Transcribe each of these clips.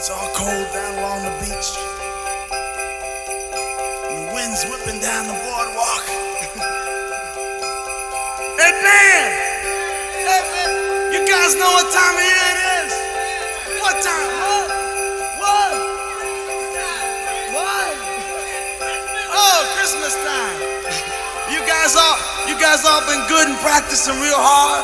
It's all cold down along the beach. And the wind's whipping down the boardwalk. hey, man! Hey, man! You guys know what time of year it is? What time? What? What? What? Oh, Christmas time. You guys all, you guys all been good and practicing real hard.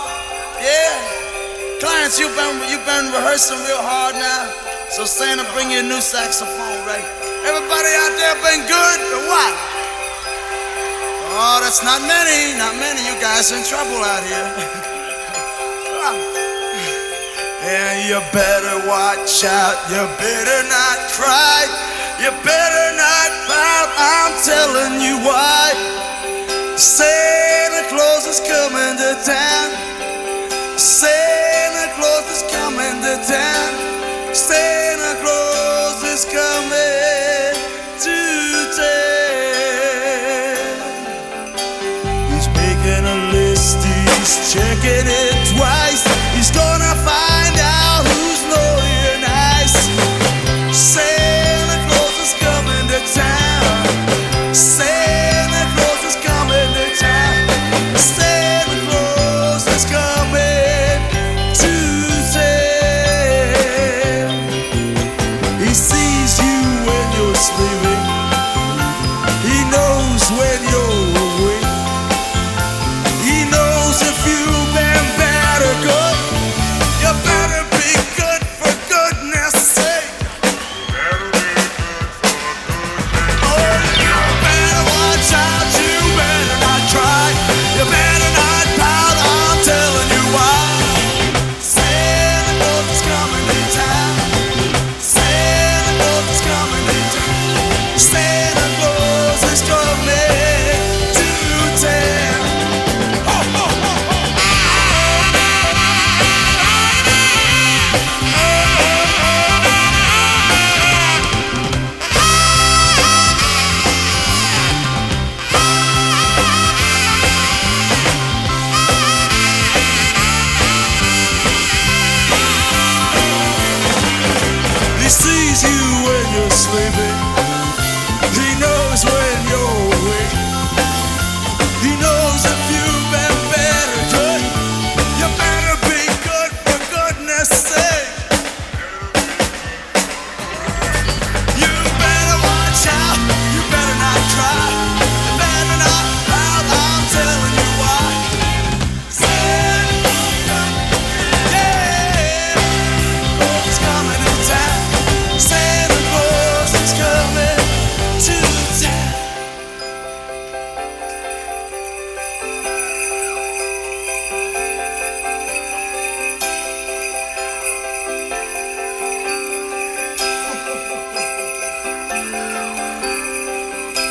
Yeah. Clients, you've been you've been rehearsing real hard now. So Santa, bring you a new saxophone, right? Everybody out there been good or what? Oh, that's not many, not many. You guys in trouble out here. and you better watch out. You better not cry. You better not pout. I'm telling you why. Santa Claus is coming to town. Santa Claus is coming to town. He's making a list, he's checking it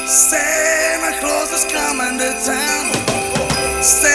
Santa Claus is coming to town. Santa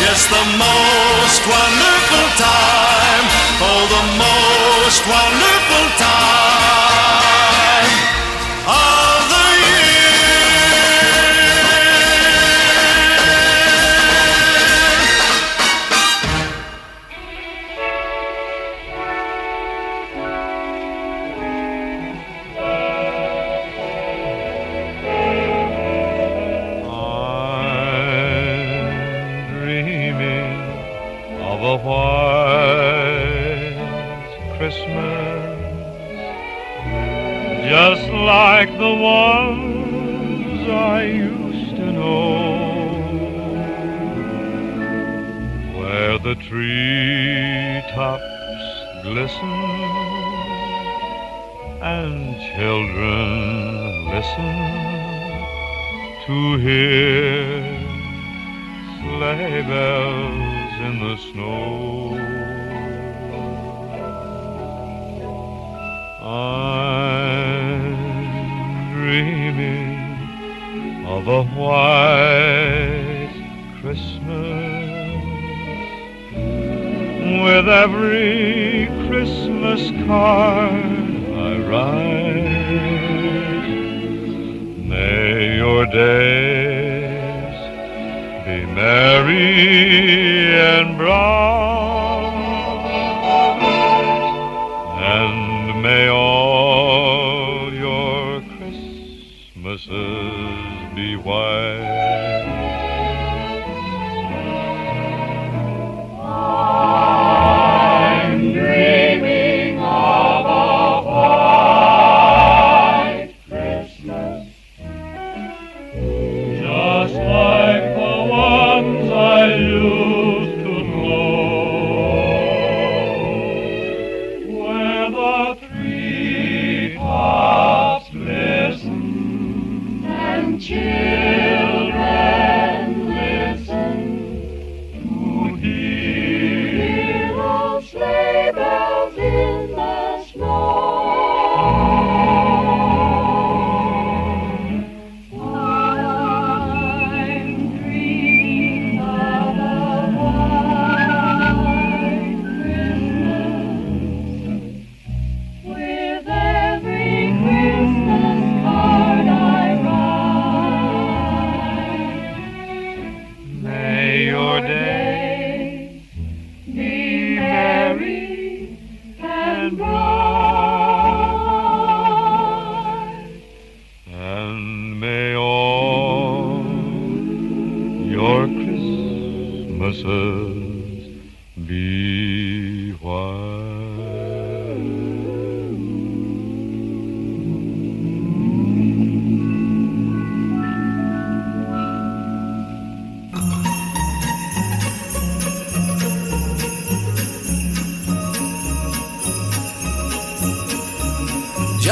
Yes, the most wonderful time. Oh, the most wonderful time of children listen to hear sleigh bells in the snow. I'm dreaming of a white Christmas with every Christmas card Your days be merry and bright, and may all your Christmases be white.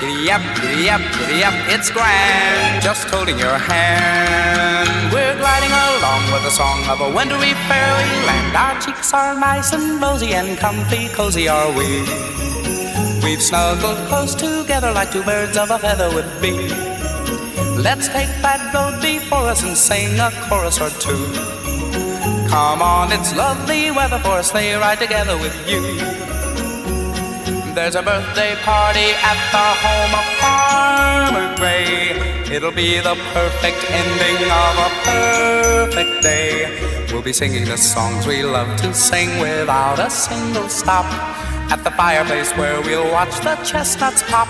Giddy up, giddy up, giddy up, it's grand, just holding your hand. We're gliding along with the song of a wintry fairyland. Our cheeks are nice and rosy and comfy, cozy are we. We've snuggled close together like two birds of a feather would be. Let's take that road before us and sing a chorus or two. Come on, it's lovely weather for a sleigh ride together with you. There's a birthday party at the home of Farmer Gray. It'll be the perfect ending of a perfect day. We'll be singing the songs we love to sing without a single stop. At the fireplace where we'll watch the chestnuts pop.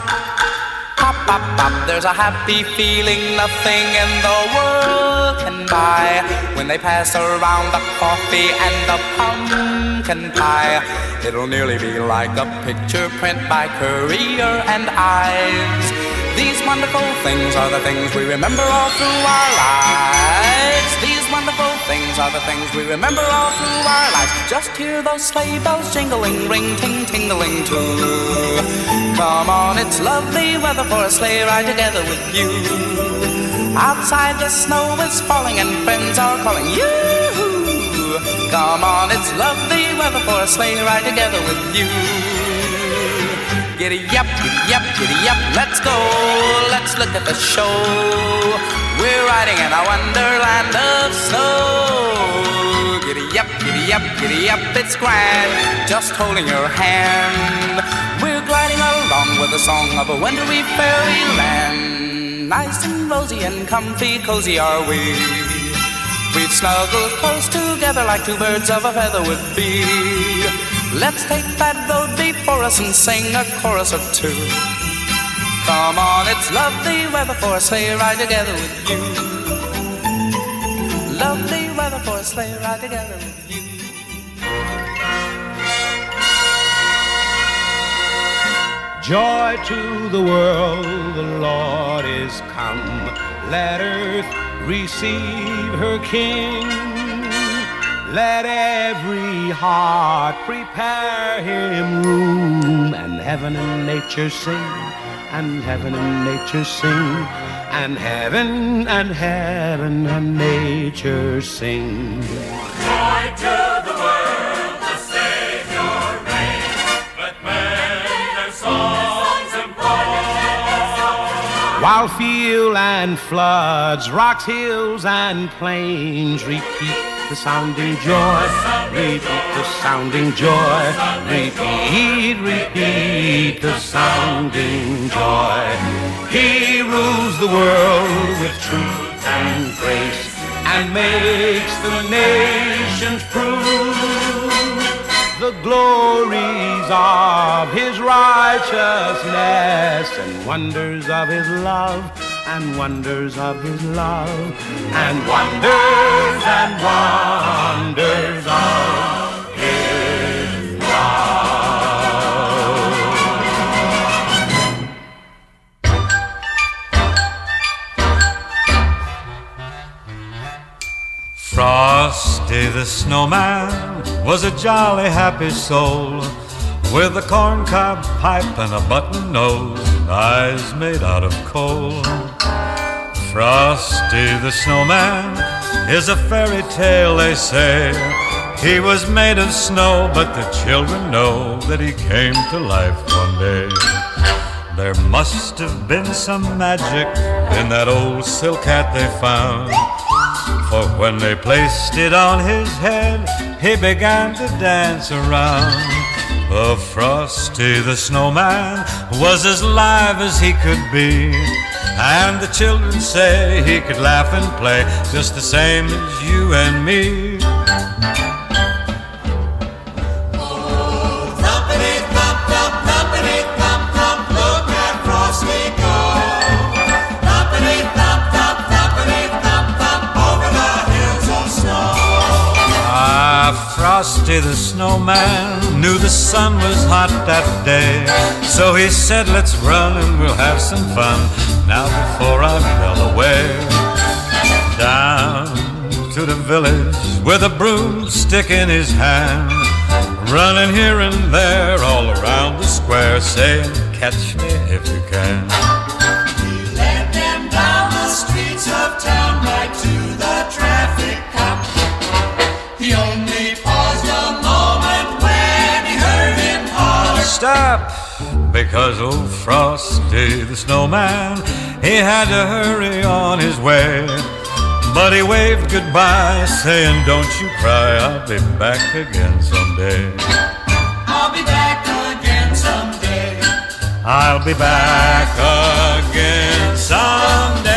Pop, pop, pop. There's a happy feeling nothing in the world can buy when they pass around the coffee and the pumpkin pie. It'll nearly be like a picture print by Currier and Ives. These wonderful things are the things we remember all through our lives. These wonderful things are the things we remember all through our lives. Just hear those sleigh bells jingling, ring, ting, tingling too. Come on, it's lovely weather for a sleigh ride together with you. Outside the snow is falling and friends are calling you. Come on, it's lovely weather for a sleigh ride together with you. Giddy up, giddy up, giddy up, let's go. Let's look at the show. We're riding in a wonderland of snow. Giddy up, giddy up, giddy up, it's grand. Just holding your hand. We're gliding along with the song of a wintry fairyland. Nice and rosy and comfy, cozy are we. We've snuggled close together like two birds of a feather would be. Let's take that road before us and sing a chorus or two. Come on, it's lovely weather for a sleigh ride together with you. Lovely weather for a sleigh ride together with you. Joy to the world, the Lord is come. Let earth receive her King. Let every heart prepare him room, and heaven and nature sing, and heaven and nature sing, and heaven and heaven and nature sing. While field and floods, rocks, hills, and plains repeat the sounding joy, repeat the sounding joy, repeat, repeat the sounding joy. He rules the world with truth and grace and makes the nations prove the glories of his righteousness and wonders of his love and wonders of his love and wonders and wonders of Frosty the snowman was a jolly happy soul with a corncob pipe and a button nose and eyes made out of coal. Frosty the snowman is a fairy tale, they say. He was made of snow, but the children know that he came to life one day. There must have been some magic in that old silk hat they found. For when they placed it on his head, he began to dance around. Oh, Frosty the snowman was as live as he could be. And the children say he could laugh and play just the same as you and me. Frosty the snowman knew the sun was hot that day. So he said, Let's run and we'll have some fun now before I fell away. Down to the village with a broomstick in his hand, running here and there all around the square, saying, Catch me if you can. He led them down the streets of town right to the traffic cop. He only Stop! Because old Frosty the snowman, he had to hurry on his way. But he waved goodbye, saying, Don't you cry, I'll be back again someday. I'll be back again someday. I'll be back again someday.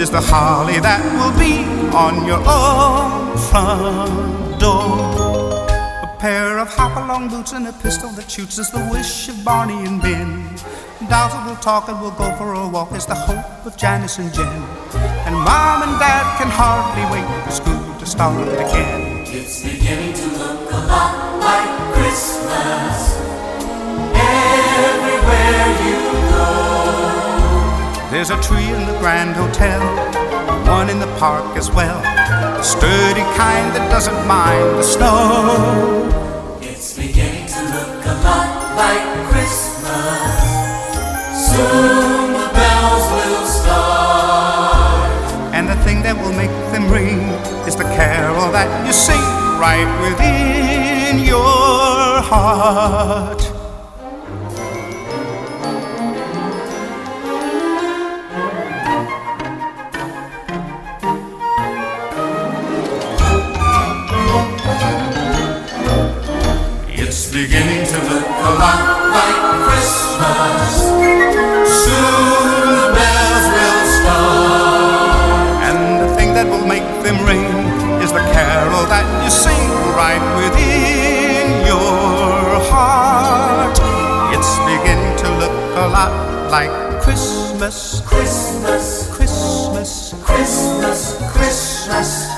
Is the holly that will be on your own front door. A pair of hop-along boots and a pistol that shoots is the wish of Barney and Ben. That will talk and we'll go for a walk is the hope of Janice and Jen. And Mom and Dad can hardly wait for school to start again. It's beginning to look a lot like Christmas everywhere you go. There's a tree in the Grand Hotel, one in the park as well. The sturdy kind that doesn't mind the snow. It's beginning to look a lot like Christmas. Soon the bells will start. And the thing that will make them ring is the carol that you sing right within your heart. It's beginning to look a lot like Christmas. Soon the bells will start. And the thing that will make them ring is the carol that you sing right within your heart. It's beginning to look a lot like Christmas, Christmas, Christmas, Christmas, Christmas. Bells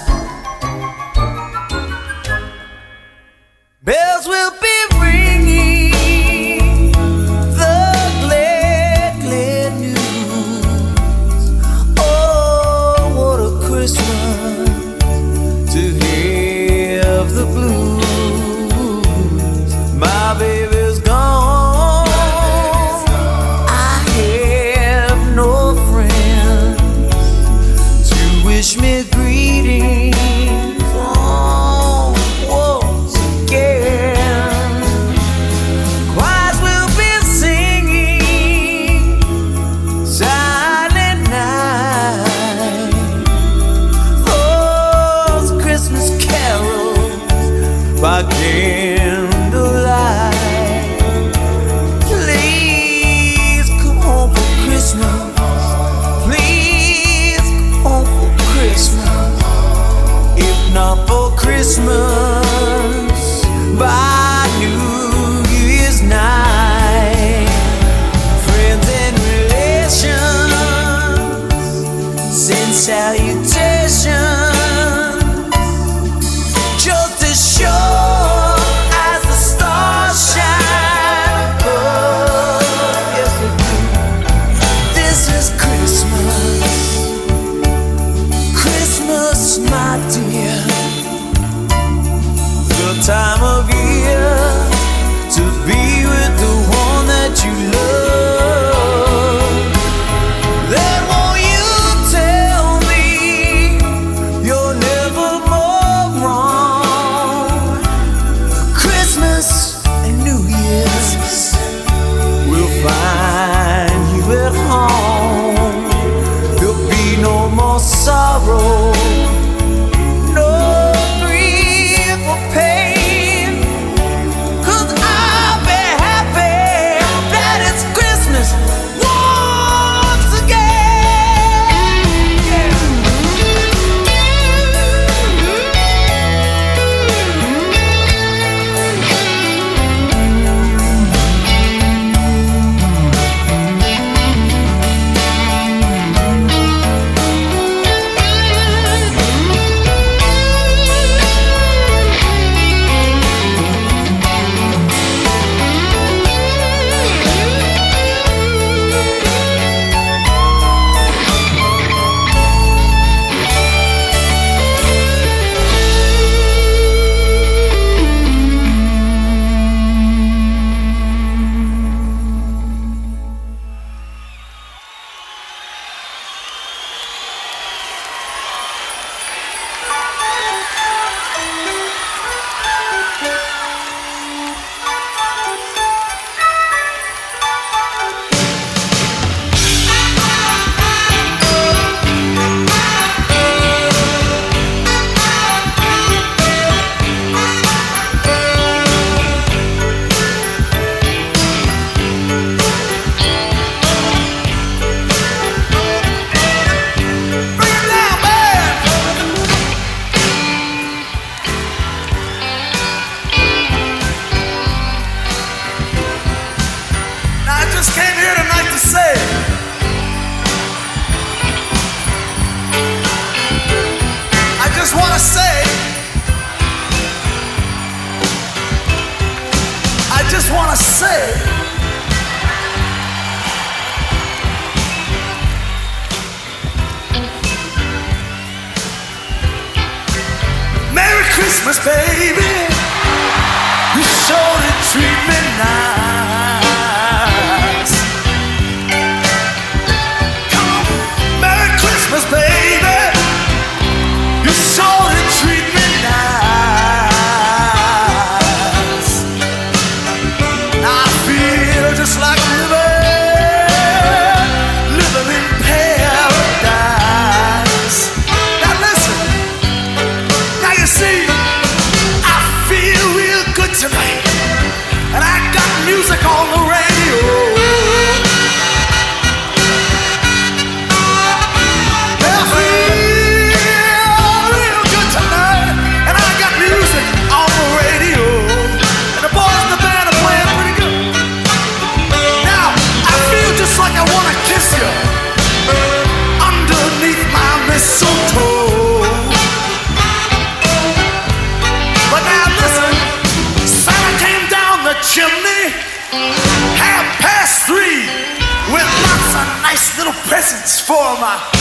my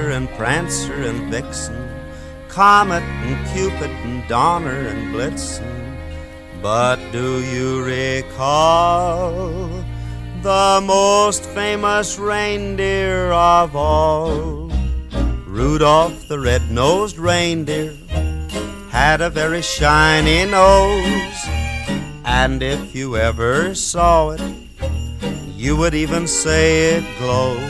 Dancer and Prancer and Vixen, Comet and Cupid and Donner and Blitzen. But do you recall the most famous reindeer of all? Rudolph the red-nosed reindeer had a very shiny nose, and if you ever saw it, you would even say it glows.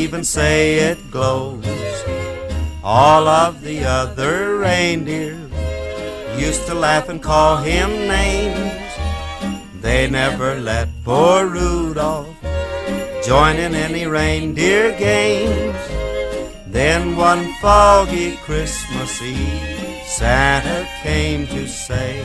Even say it glows. All of the other reindeer used to laugh and call him names. They never let poor Rudolph join in any reindeer games. Then one foggy Christmas Eve, Santa came to say,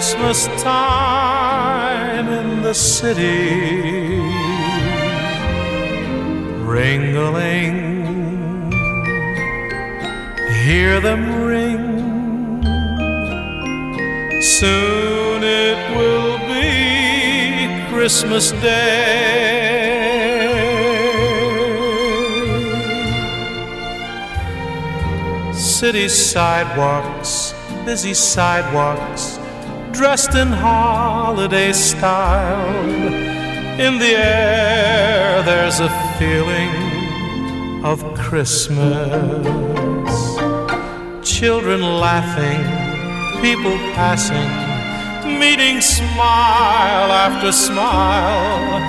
Christmas time in the city. Ring-a-ling, hear them ring. Soon it will be Christmas Day. City sidewalks, busy sidewalks, dressed in holiday style. In the air, there's a feeling of Christmas. Children laughing, people passing, meeting smile after smile,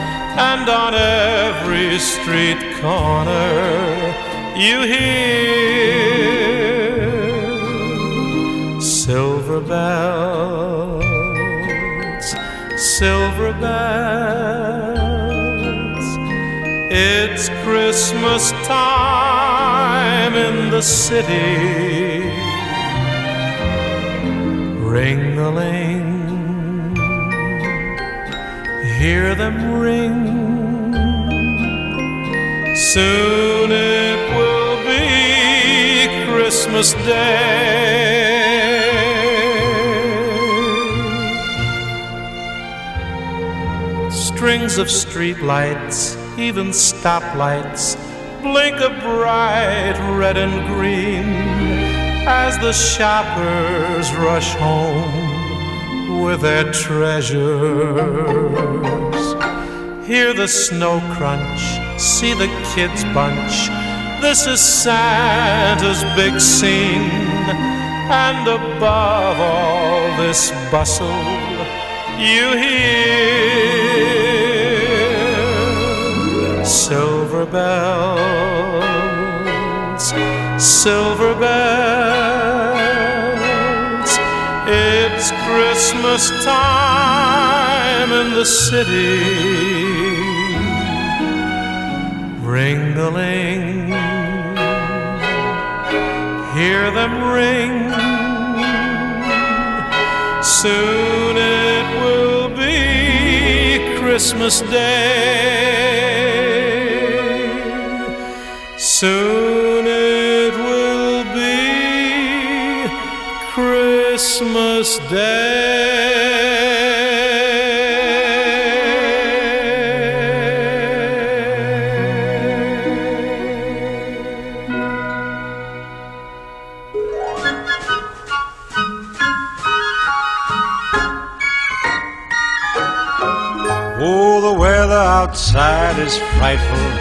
and on every street corner you hear silver bells, silver bells. It's Christmas time in the city. Ring a ling, hear them ring. Soon it will be Christmas Day. Strings of streetlights, even stoplights, blink a bright red and green as the shoppers rush home with their treasures. Hear the snow crunch, see the kids bunch. This is Santa's big scene. And above all this bustle, you hear silver bells, silver bells. It's Christmas time in the city. Ring a ling, hear them ring. Soon it will be Christmas Day. Soon it will be Christmas Day. Oh, the weather outside is frightful,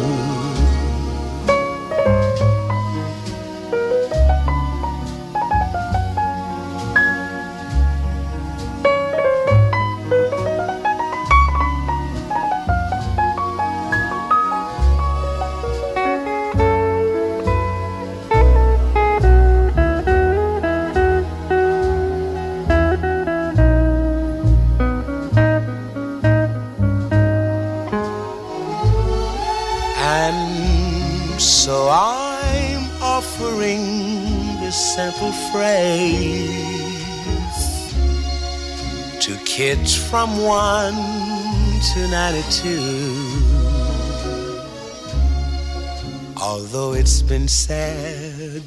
From 1 to 92. Although it's been said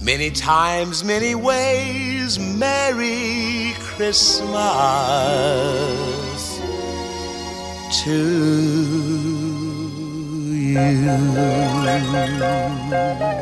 many times, many ways, Merry Christmas to Have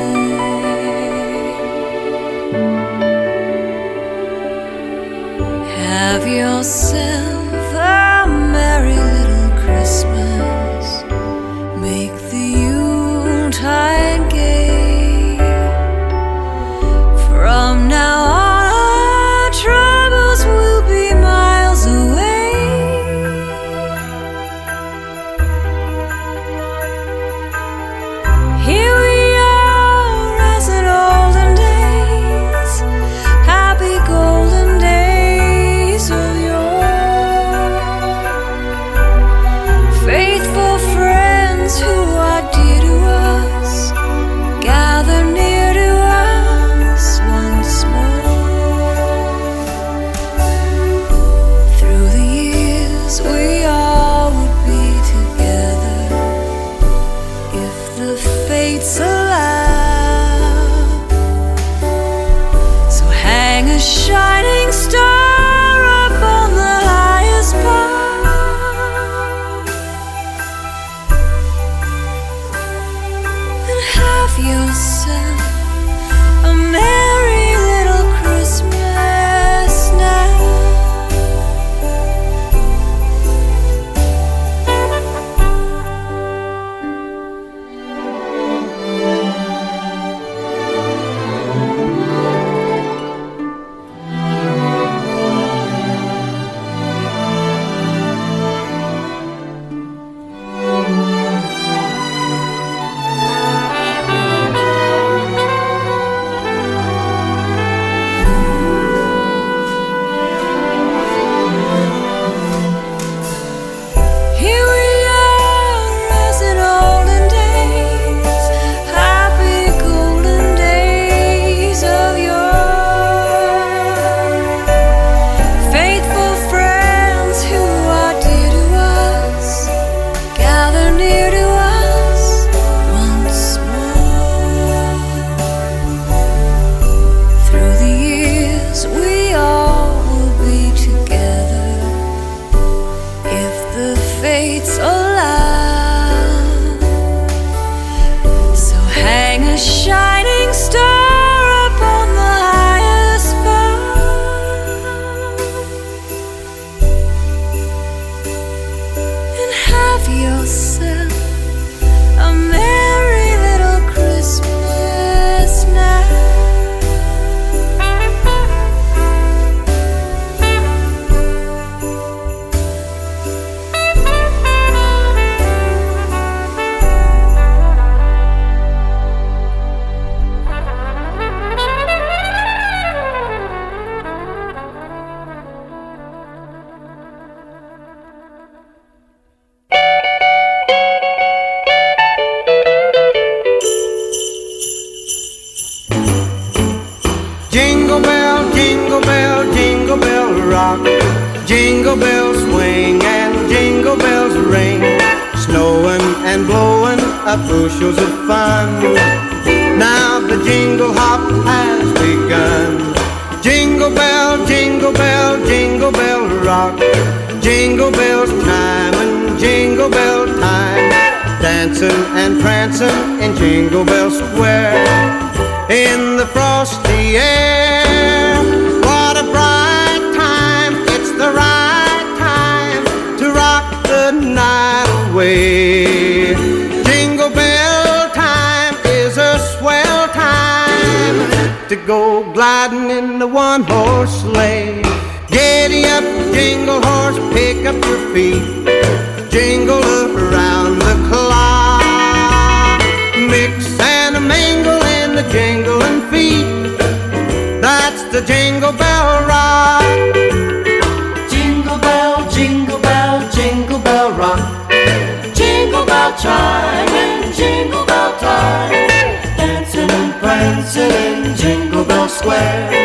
Prancing in Jingle Bell Square.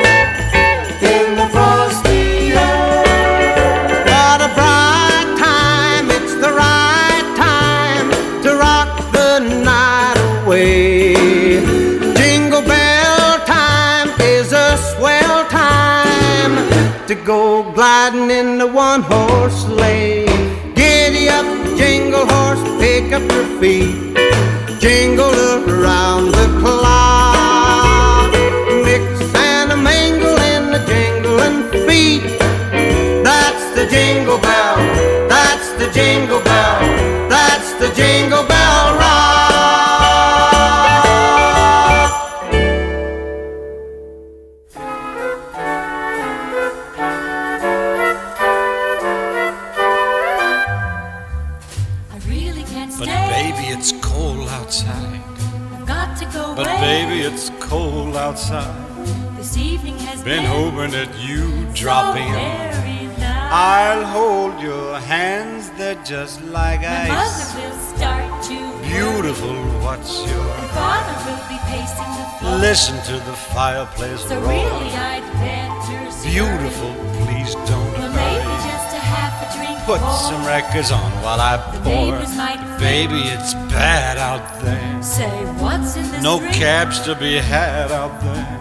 Records on while I The pour. Baby, it's bad out there. say what's in this No drink? cabs to be had out there.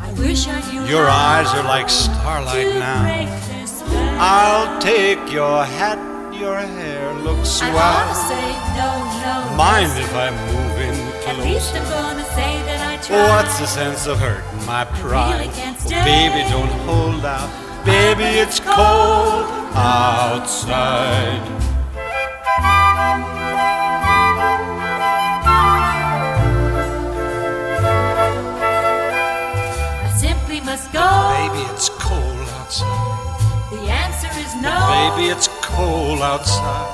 I wish I knew Your eyes are like starlight now. break this spell. I'll take your hat, your hair looks swell. no, no. Mind if I move in At least close? I'm gonna say that I tried. What's the sense of hurting my pride? really Oh, baby, don't hold out. Baby, it's cold outside. I simply must go. Baby, it's cold outside. The answer is no. Baby, it's cold outside.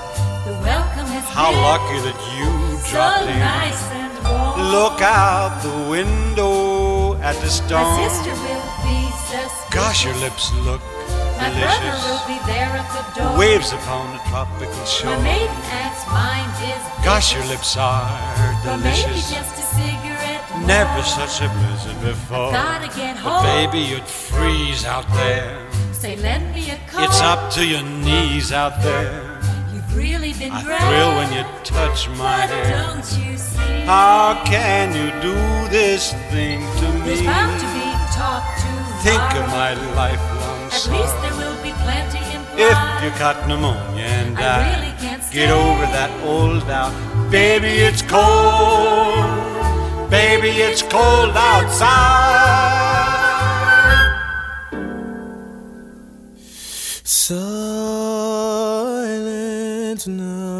The welcome has How lucky that you so dropped in. nice and warm. Look out the window at the storm. My sister will be suspicious. Gosh, your lips look My brother will be there at the door. Waves upon the tropical shore. maiden aunt's mind is Gosh, your lips are delicious. just a cigarette more. Never such a blizzard before. But baby, you'd freeze out there. Say, lend me a coat. It's up to your knees out there. You've really been I thrill when you touch my But hair. don't you see? How can you do this thing to There's me? bound to be talk to Think of my lifelong At least sorrow. there will be plenty If you got pneumonia and I die, really can't get over that old doubt. Baby, it's cold. Baby, it's cold outside. Silent night,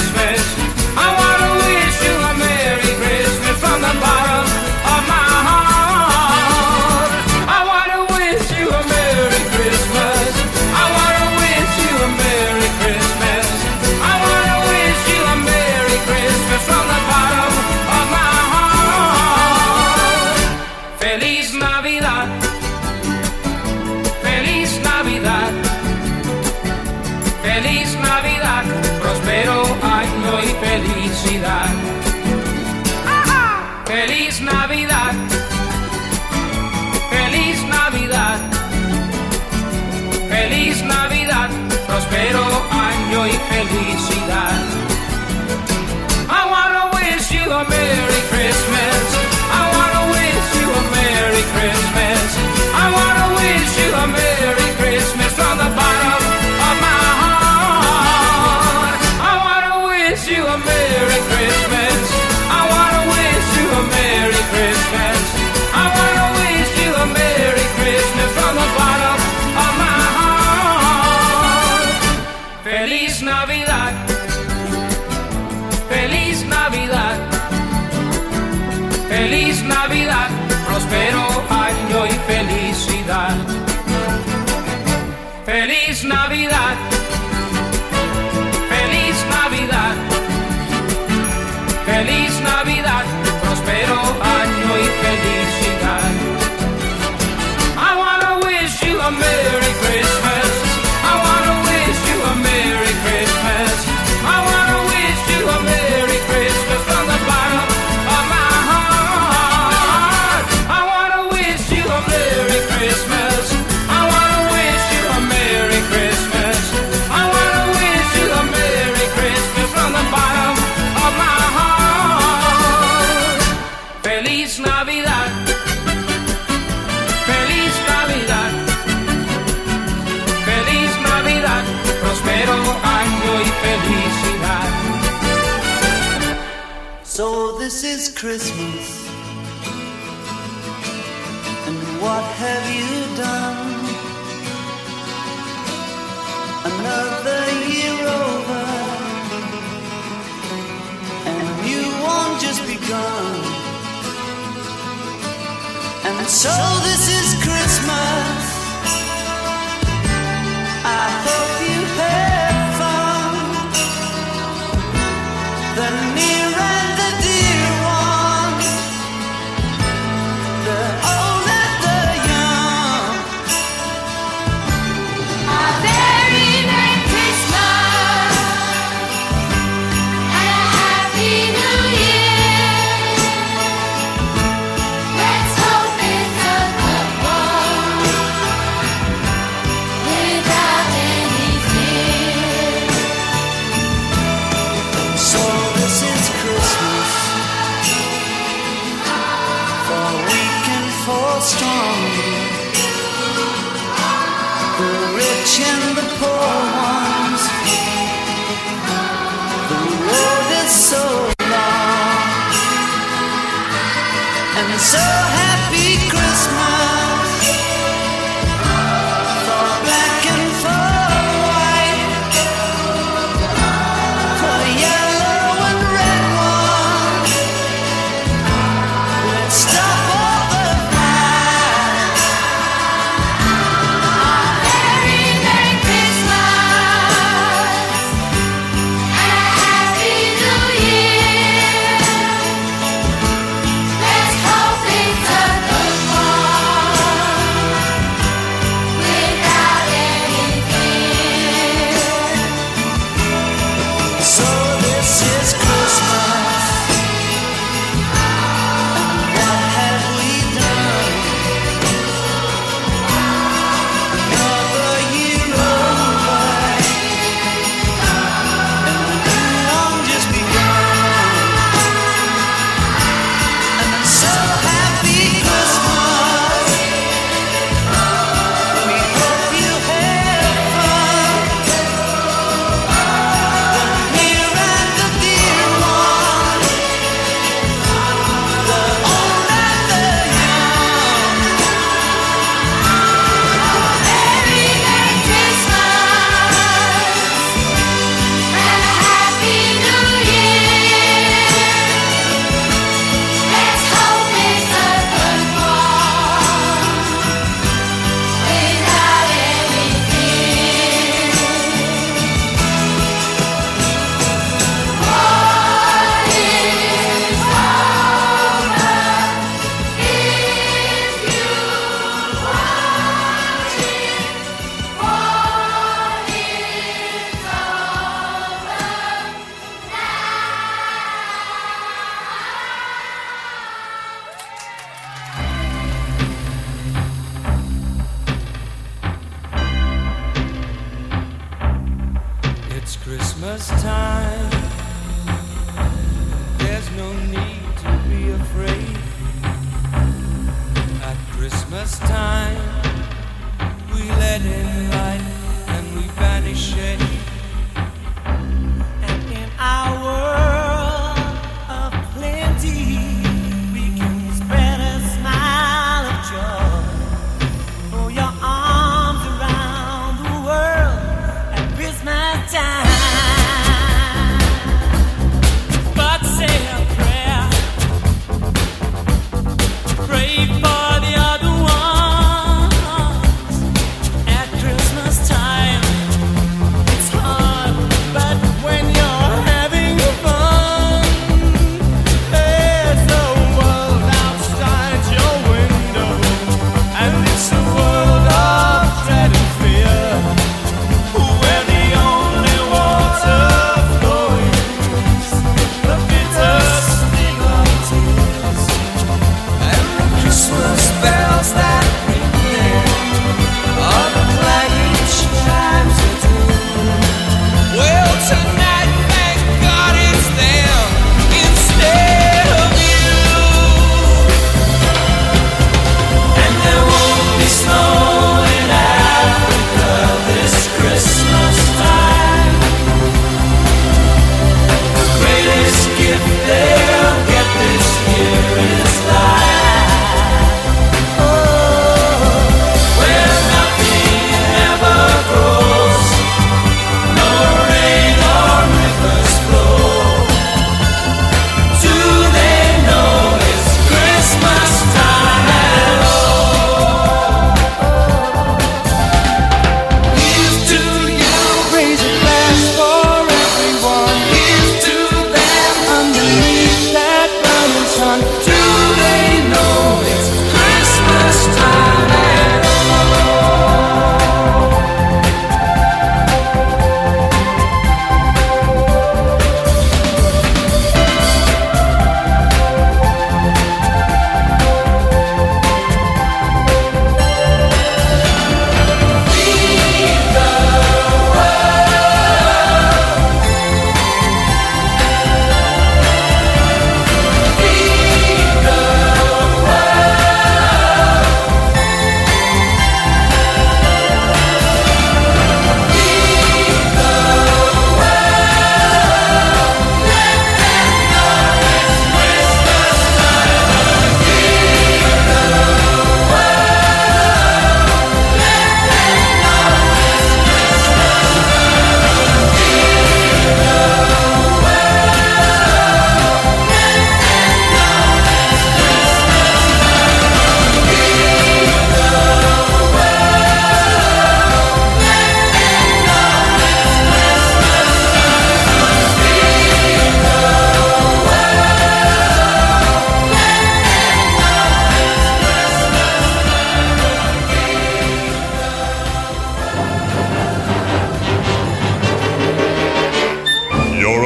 Christmas. So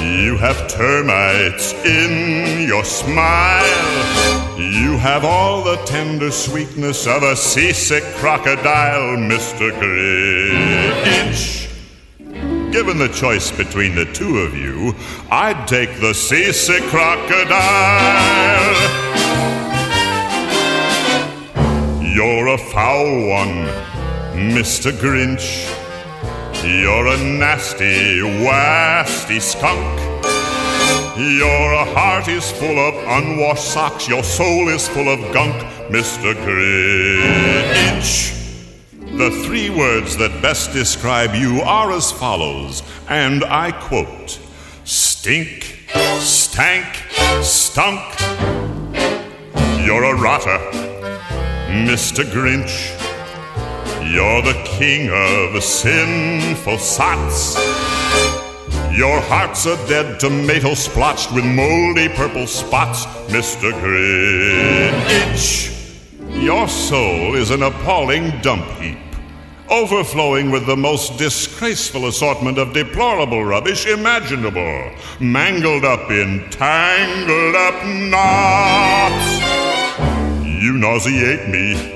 You have termites in your smile. You have all the tender sweetness of a seasick crocodile, Mr. Grinch. Given the choice between the two of you, I'd take the seasick crocodile. You're a foul one, Mr. Grinch. You're a nasty, wasty skunk. Your heart is full of unwashed socks, your soul is full of gunk, Mr. Grinch. The three words that best describe you are as follows, and I quote Stink, stank, stunk. You're a rotter, Mr. Grinch. You're the king of sinful sots. Your heart's a dead tomato splotched with moldy purple spots, Mr. Grinch. Your soul is an appalling dump heap, overflowing with the most disgraceful assortment of deplorable rubbish imaginable, mangled up in tangled up knots. You nauseate me,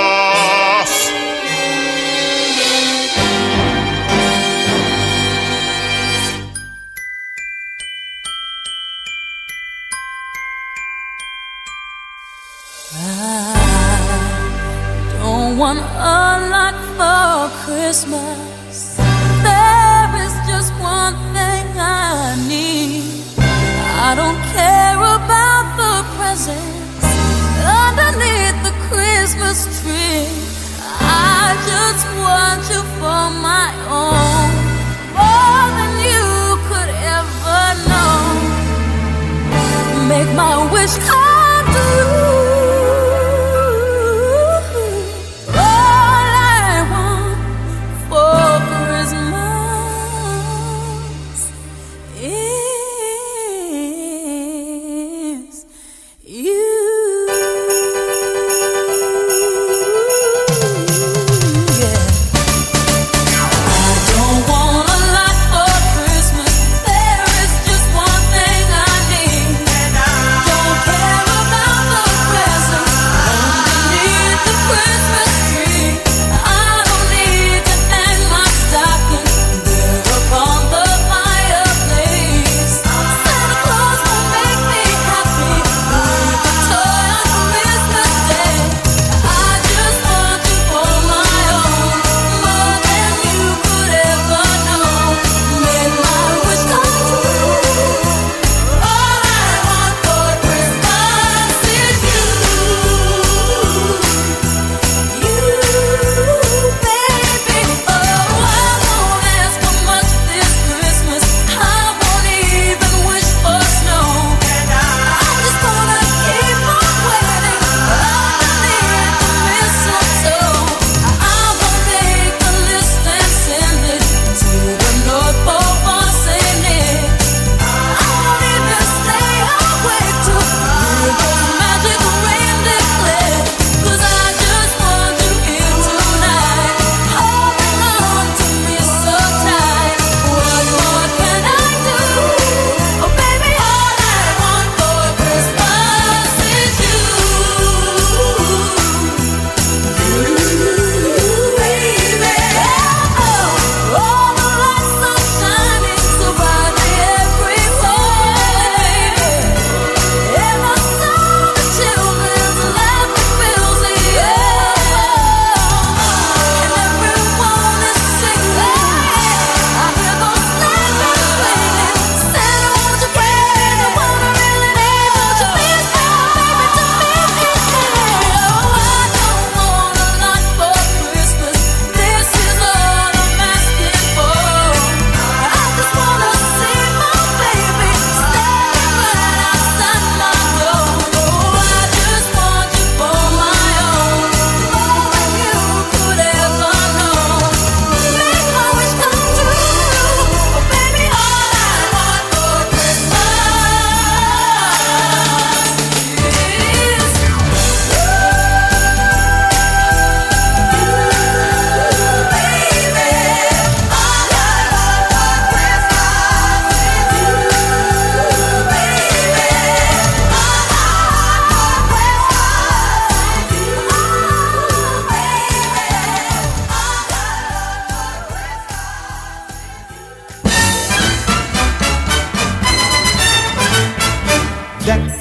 Want a lot for Christmas. There is just one thing I need. I don't care about the presents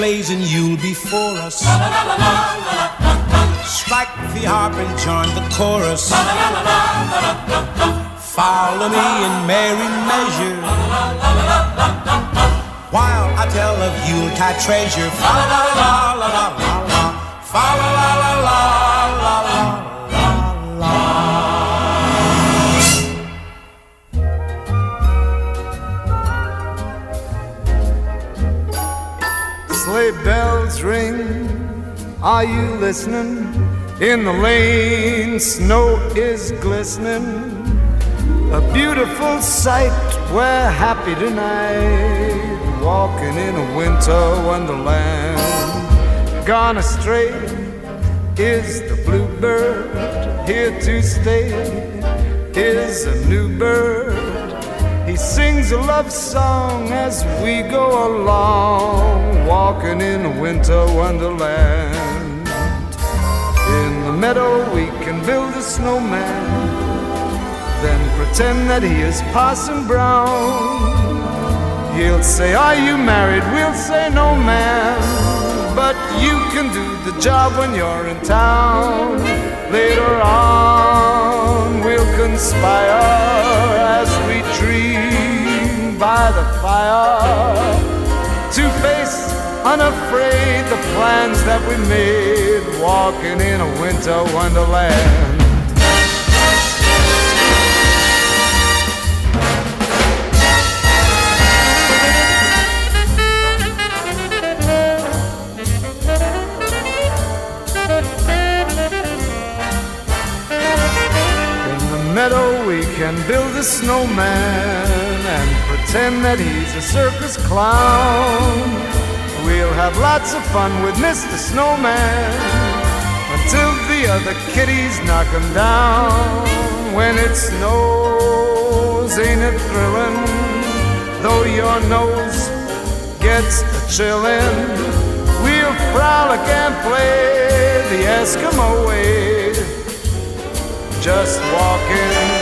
blazing Yule before us. Strike the harp and join the chorus. Follow me in merry measure. While I tell of Yuletide treasure. Fa la la la la la la la la la la bells ring. Are you listening? In the lane, snow is glistening. A beautiful sight. We're happy tonight. Walking in a winter wonderland. Gone astray is the bluebird. Here to stay is a new bird. Sings a love song as we go along, walking in winter wonderland. In the meadow, we can build a snowman, then pretend that he is Parson Brown. He'll say, Are you married? We'll say, No, man. But you can do the job when you're in town. Later on, we'll conspire as we by the fire to face unafraid the plans that we made walking in a winter wonderland. In the meadow, we can build a snowman and pretend that he's a circus clown. We'll have lots of fun with Mr. Snowman until the other kitties knock him down. When it snows, ain't it thrilling? Though your nose gets a chillin', we'll frolic and play the Eskimo way. Just walking,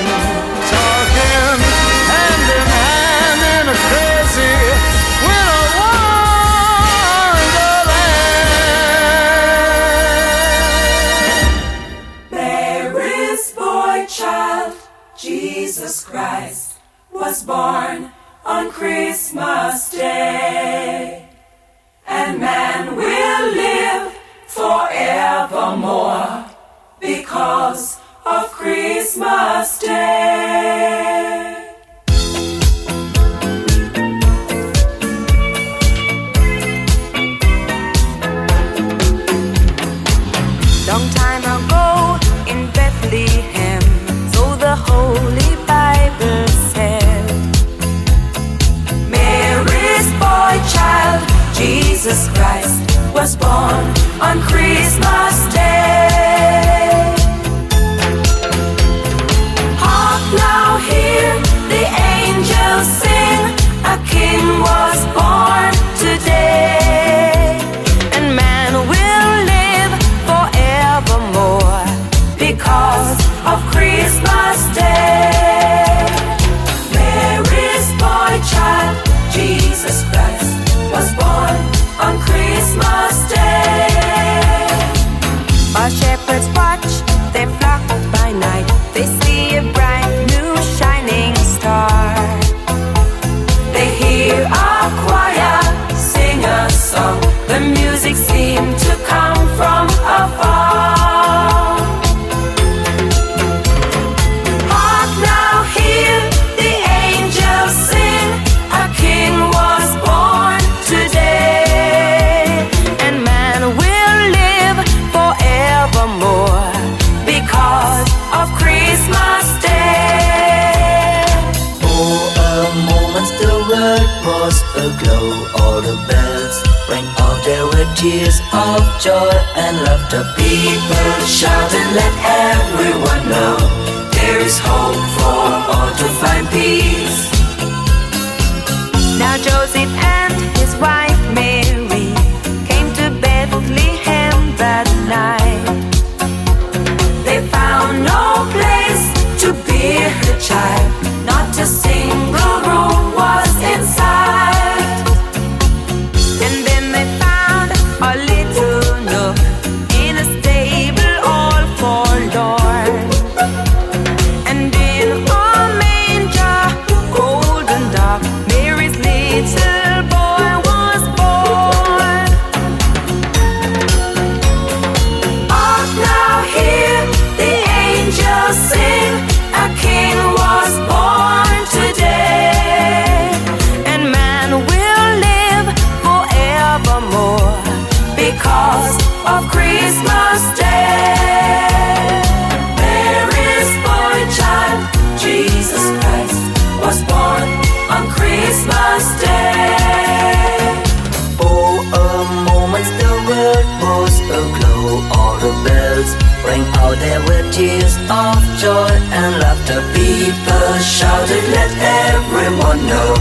The people shouted, let everyone know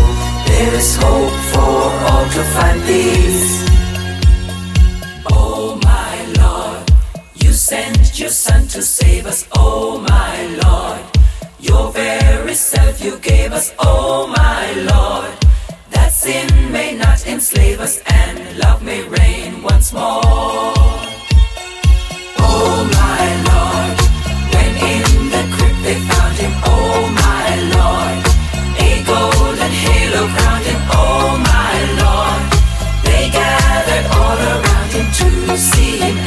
there is hope for all to find peace. Oh my Lord, you sent your Son to save us. Oh my Lord, your very self you gave us. Oh my Lord, that sin may not enslave us and love may reign once more. see.